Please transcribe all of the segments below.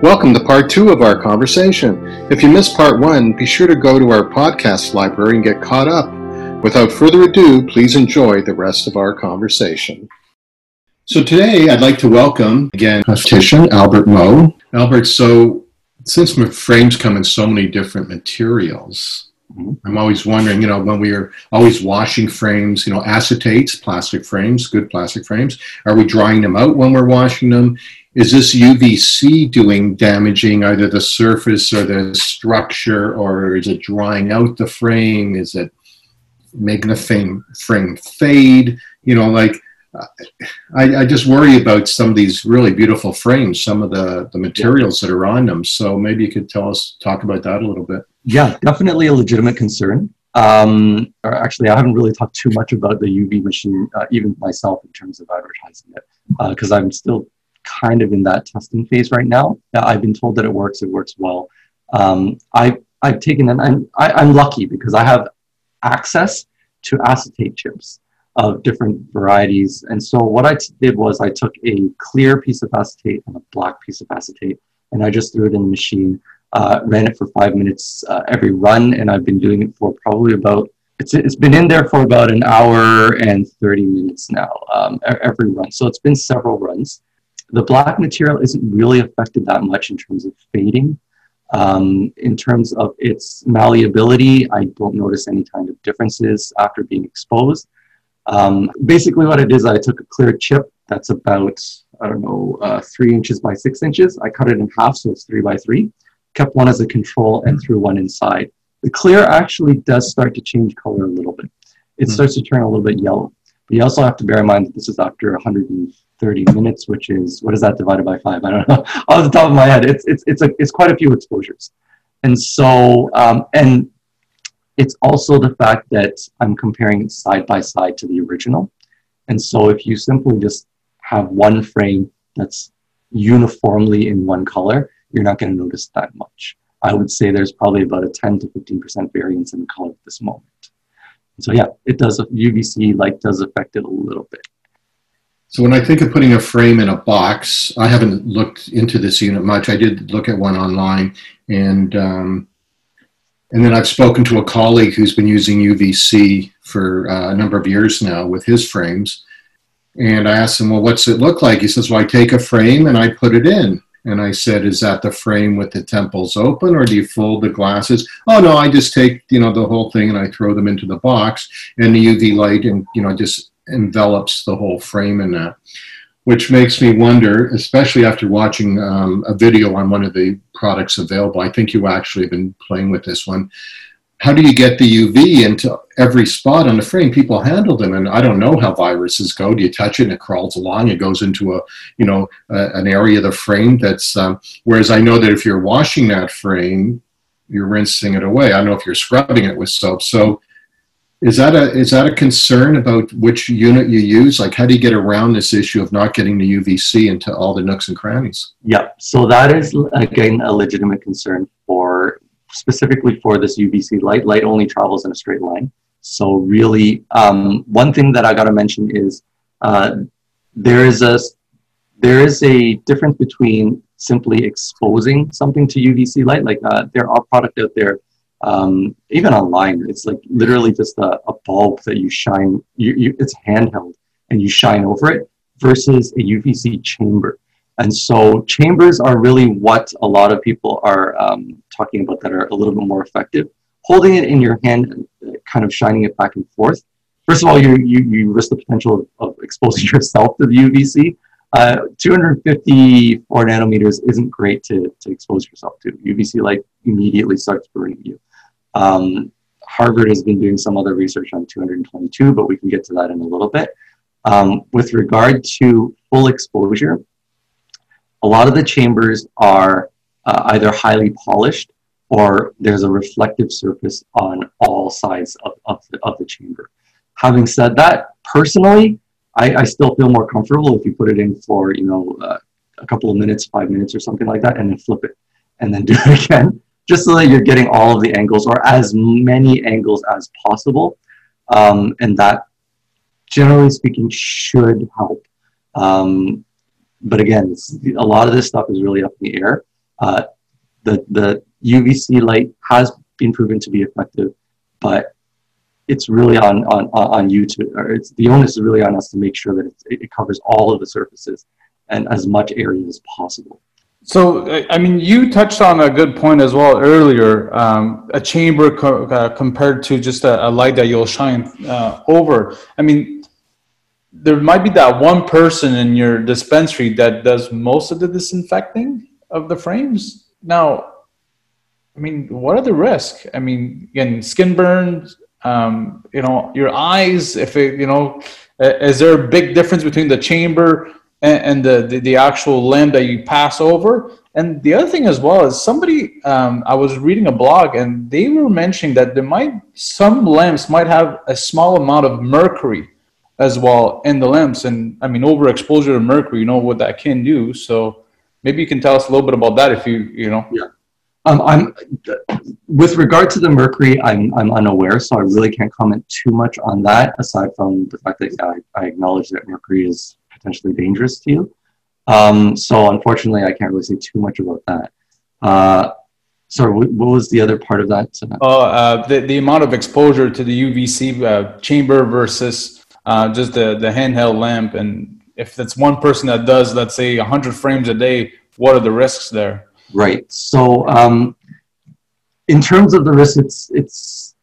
Welcome to part two of our conversation. If you missed part one, be sure to go to our podcast library and get caught up. Without further ado, please enjoy the rest of our conversation. So today I'd like to welcome again esthetician Albert Moe. Albert, so since frames come in so many different materials. Mm-hmm. I'm always wondering, you know, when we are always washing frames, you know, acetates, plastic frames, good plastic frames, are we drying them out when we're washing them? is this UVC doing damaging either the surface or the structure, or is it drying out the frame? Is it making the frame, frame fade? You know, like I, I, just worry about some of these really beautiful frames, some of the, the materials that are on them. So maybe you could tell us, talk about that a little bit. Yeah, definitely a legitimate concern. Um, or actually, I haven't really talked too much about the UV machine, uh, even myself, in terms of advertising it, because uh, I'm still kind of in that testing phase right now. I've been told that it works. It works well. Um, I've I've taken and I'm I, I'm lucky because I have access to acetate chips of different varieties. And so what I t- did was I took a clear piece of acetate and a black piece of acetate, and I just threw it in the machine. Uh, ran it for five minutes uh, every run, and I've been doing it for probably about it's it's been in there for about an hour and 30 minutes now um, every run. So it's been several runs. The black material isn't really affected that much in terms of fading. Um, in terms of its malleability, I don't notice any kind of differences after being exposed. Um, basically, what it is, I took a clear chip that's about, I don't know, uh, three inches by six inches. I cut it in half, so it's three by three. Kept one as a control and threw one inside. The clear actually does start to change color a little bit. It mm starts to turn a little bit yellow. But you also have to bear in mind that this is after 130 minutes, which is what is that divided by five? I don't know. Off the top of my head, it's it's it's a it's quite a few exposures, and so um, and it's also the fact that I'm comparing it side by side to the original, and so if you simply just have one frame that's uniformly in one color, you're not going to notice that much. I would say there's probably about a 10 to 15% variance in the color at this moment. So yeah, it does. UVC light does affect it a little bit. So when I think of putting a frame in a box, I haven't looked into this unit much. I did look at one online, and um, and then I've spoken to a colleague who's been using UVC for uh, a number of years now with his frames. And I asked him, well, what's it look like? He says, well, I take a frame and I put it in. And I said, is that the frame with the temples open or do you fold the glasses? Oh, no, I just take, you know, the whole thing and I throw them into the box and the UV light and, you know, just envelops the whole frame in that. Which makes me wonder, especially after watching um, a video on one of the products available. I think you actually have been playing with this one how do you get the UV into every spot on the frame? People handle them, and I don't know how viruses go. Do you touch it and it crawls along? It goes into a, you know, a, an area of the frame that's. Um, whereas I know that if you're washing that frame, you're rinsing it away. I don't know if you're scrubbing it with soap. So, is that a is that a concern about which unit you use? Like, how do you get around this issue of not getting the UVC into all the nooks and crannies? Yeah, so that is again a legitimate concern for specifically for this UVC light, light only travels in a straight line. So really, um, one thing that I got to mention is uh, there is a there is a difference between simply exposing something to UVC light. Like uh, there are product out there, um, even online. It's like literally just a, a bulb that you shine. You, you, it's handheld and you shine over it versus a UVC chamber. And so chambers are really what a lot of people are um, talking about that are a little bit more effective. Holding it in your hand and uh, kind of shining it back and forth. First of all, you, you, you risk the potential of, of exposing yourself to the UVC. Uh, 254 nanometers isn't great to, to expose yourself to. UVC light immediately starts burning you. Um, Harvard has been doing some other research on 222, but we can get to that in a little bit. Um, with regard to full exposure, a lot of the chambers are uh, either highly polished or there's a reflective surface on all sides of, of, the, of the chamber. Having said that, personally, I, I, still feel more comfortable if you put it in for, you know, uh, a couple of minutes, five minutes or something like that, and then flip it and then do it again, just so that you're getting all of the angles or as many angles as possible. Um, and that, generally speaking, should help. Um, but again, a lot of this stuff is really up in the air. Uh, the, the UVC light has been proven to be effective, but it's really on, on, on you to, or it's the onus is really on us to make sure that it covers all of the surfaces and as much area as possible. So, I mean, you touched on a good point as well earlier. Um, a chamber co- uh, compared to just a, a, light that you'll shine uh, over. I mean, there might be that one person in your dispensary that does most of the disinfecting of the frames. Now, I mean, what are the risks? I mean, again, skin burns, um, you know, your eyes, if it, you know, is there a big difference between the chamber and, and the, the, the, actual lamp that you pass over? And the other thing as well is somebody, um, I was reading a blog and they were mentioning that there might, some lamps might have a small amount of mercury as well in the lamps. And I mean, overexposure to mercury, you know what that can do. So maybe you can tell us a little bit about that if you, you know. Yeah. Um, I'm with regard to the mercury, I'm I'm unaware, so I really can't comment too much on that. Aside from the fact that I, I acknowledge that mercury is potentially dangerous to you. Um, so unfortunately, I can't really say too much about that. Uh, sorry, what, what, was the other part of that? Oh, uh, the the amount of exposure to the UVC uh, chamber versus uh, just the the handheld lamp, and if it's one person that does, let's say, 100 frames a day, what are the risks there? Right. So, um, in terms of the risk, it's it's.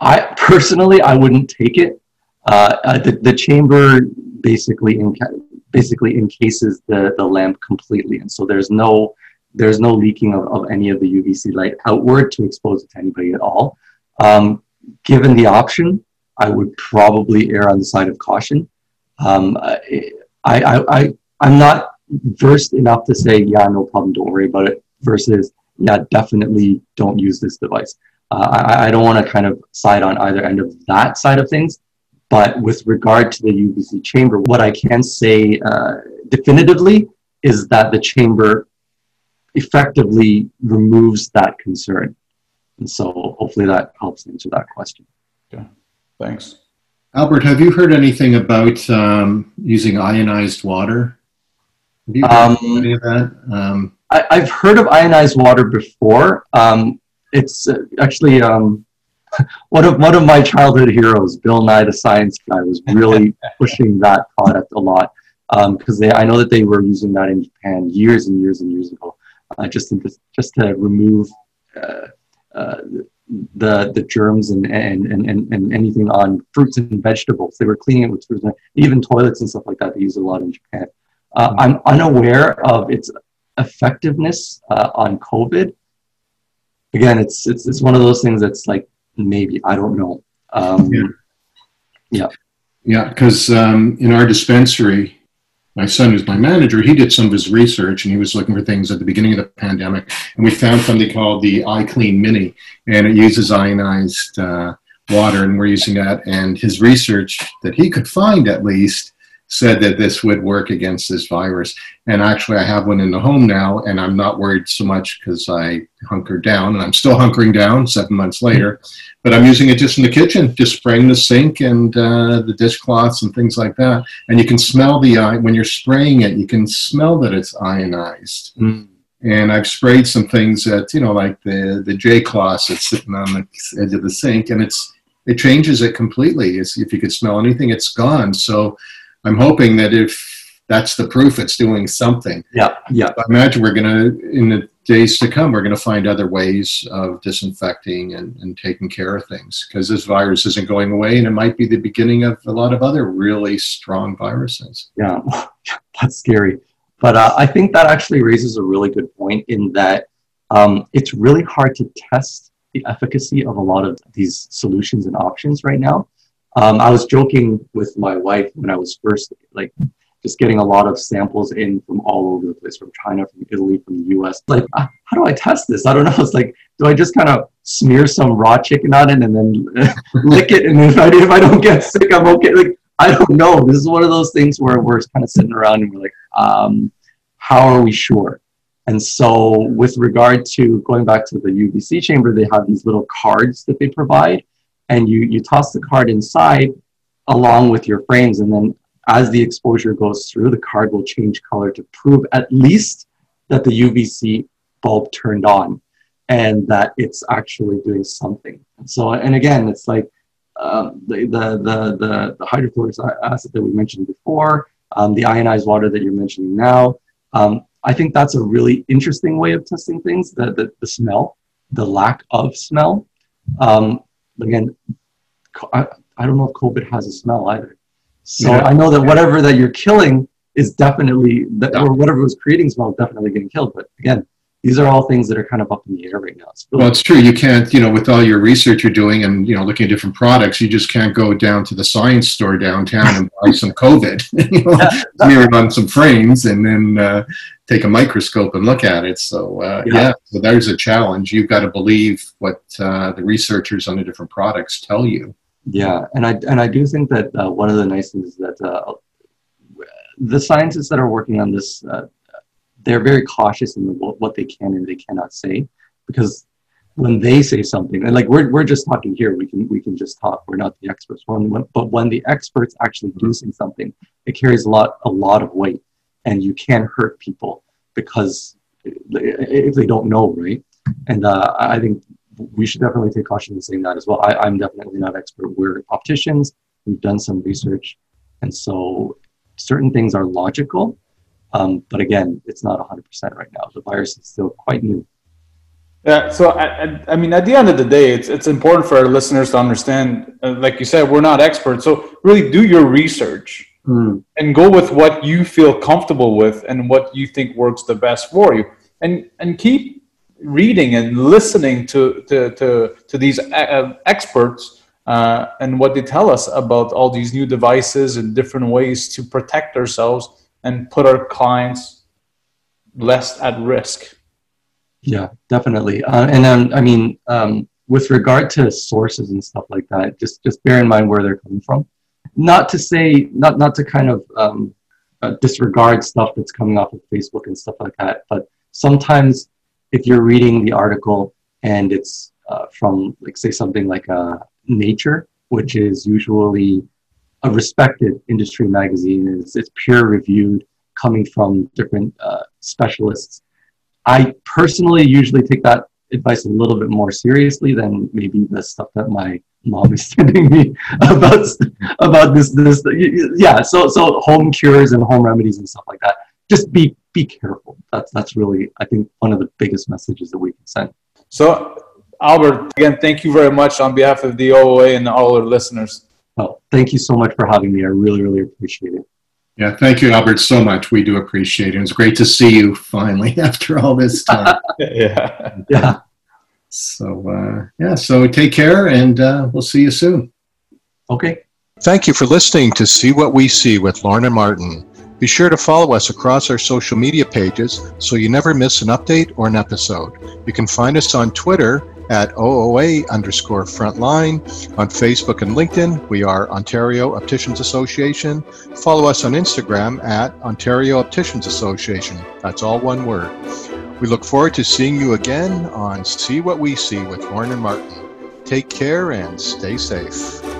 I personally, I wouldn't take it. Uh, uh, the, the chamber basically enca- basically encases the, the lamp completely, and so there's no there's no leaking of, of any of the UVC light outward to expose it to anybody at all. Um, given the option, I would probably err on the side of caution. Um, I, I, I, I'm not versed enough to say, yeah, no problem, don't worry about it versus yeah, definitely don't use this device. Uh, I, I don't want to kind of side on either end of that side of things. But with regard to the UVC chamber, what I can say uh, definitively is that the chamber effectively removes that concern. And so hopefully that helps answer that question. Okay, thanks. Albert, have you heard anything about um, using ionized water? Have you heard um, any of that? Um, I, have heard of ionized water before. Um, it's uh, actually um, one of one of my childhood heroes, Bill Nye the Science Guy, was really pushing that product a lot because um, I know that they were using that in Japan years and years and years ago, uh, just to just to remove uh, uh, the the germs and, and and, and anything on fruits and vegetables. They were cleaning it with fruits, and even toilets and stuff like that. They use a lot in Japan. Uh, mm-hmm. I'm unaware of its effectiveness uh, on COVID. Again, it's, it's it's one of those things that's like maybe I don't know. Um, yeah, yeah, yeah. Because um, in our dispensary, my son, who's my manager, he did some of his research and he was looking for things at the beginning of the pandemic, and we found something called the iClean Mini, and it uses ionized uh, water, and we're using that. And his research that he could find, at least, said that this would work against this virus. And actually, I have one in the home now, and I'm not worried so much because I hunkered down, and I'm still hunkering down seven months later. But I'm using it just in the kitchen, just spraying the sink and uh, the dishcloths and things like that. And you can smell the uh, when you're spraying it, you can smell that it's ionized. Mm. And I've sprayed some things that you know, like the the J cloth that's sitting on the edge of the sink, and it's it changes it completely. It's, if you could smell anything, it's gone. So I'm hoping that if that's the proof it's doing something. Yeah, yeah. I imagine we're going to, in the days to come, we're going to find other ways of disinfecting and, and taking care of things because this virus isn't going away and it might be the beginning of a lot of other really strong viruses. Yeah, that's scary. But uh, I think that actually raises a really good point in that um, it's really hard to test the efficacy of a lot of these solutions and options right now. Um, I was joking with my wife when I was first like just getting a lot of samples in from all over the place, from China, from Italy, from the U.S. Like, uh, how do I test this? I don't know. It's like, do I just kind of smear some raw chicken on it and then lick it, and if I if I don't get sick, I'm okay. Like, I don't know. This is one of those things where we're kind of sitting around and we're like, um, how are we sure? And so, with regard to going back to the UVC chamber, they have these little cards that they provide and you you toss the card inside along with your frames and then as the exposure goes through the card will change color to prove at least that the UVC bulb turned on and that it's actually doing something. So, and again, it's like um, the, the, the, the, the hydrochloric acid that we mentioned before, um, the ionized water that you're mentioning now. Um, I think that's a really interesting way of testing things, the, the, the smell, the lack of smell. Um, again, I, I don't know if COVID has a smell either. So yeah. I know that whatever that you're killing is definitely, that, yeah. or whatever was creating smell is definitely getting killed. But again, these are all things that are kind of up in the air right now. It's really well, it's true. You can't, you know, with all your research you're doing and, you know, looking at different products, you just can't go down to the science store downtown and buy some COVID, you know, smear it on some frames and then uh, take a microscope and look at it. So, uh, yeah. yeah. so there's a challenge. You've got to believe what uh, the researchers on the different products tell you. Yeah. And I, and I do think that uh, one of the nice things is that uh, the scientists that are working on this uh, they're very cautious in what they can and they cannot say because when they say something and like we're, we're just talking here we can we can just talk we're not the experts when, when, but when the experts actually do say something it carries a lot a lot of weight and you can hurt people because if they don't know right and uh, i think we should definitely take caution in saying that as well I, i'm definitely not expert we're opticians we've done some research and so certain things are logical um, but again, it's not 100% right now. The virus is still quite new. Yeah, so I, I, mean, at the end of the day, it's it's important for our listeners to understand. Uh, like you said, we're not experts, so really do your research mm. and go with what you feel comfortable with and what you think works the best for you, and and keep reading and listening to to to, to these uh, experts uh, and what they tell us about all these new devices and different ways to protect ourselves and put our clients less at risk. Yeah, definitely. Uh, and then, I mean, um, with regard to sources and stuff like that, just just bear in mind where they're coming from. Not to say, not not to kind of um, uh, disregard stuff that's coming off of Facebook and stuff like that, but sometimes if you're reading the article and it's uh, from, like, say something like uh, Nature, which is usually a respected industry magazine. It's, it's peer reviewed, coming from different uh, specialists. I personally usually take that advice a little bit more seriously than maybe the stuff that my mom is sending me about about this this yeah so so home cures and home remedies and stuff like that just be be careful that's that's really i think one of the biggest messages that we can send so albert again thank you very much on behalf of the oa and all our listeners well, thank you so much for having me. I really, really appreciate it. Yeah, thank you, Albert, so much. We do appreciate it. It's great to see you finally after all this time. yeah. Yeah. So, uh, yeah, so take care and uh, we'll see you soon. Okay. Thank you for listening to See What We See with Lorna Martin. Be sure to follow us across our social media pages so you never miss an update or an episode. You can find us on Twitter at OOA underscore frontline. On Facebook and LinkedIn, we are Ontario Opticians Association. Follow us on Instagram at Ontario Opticians Association. That's all one word. We look forward to seeing you again on See What We See with Lorna Martin. Take care and stay safe.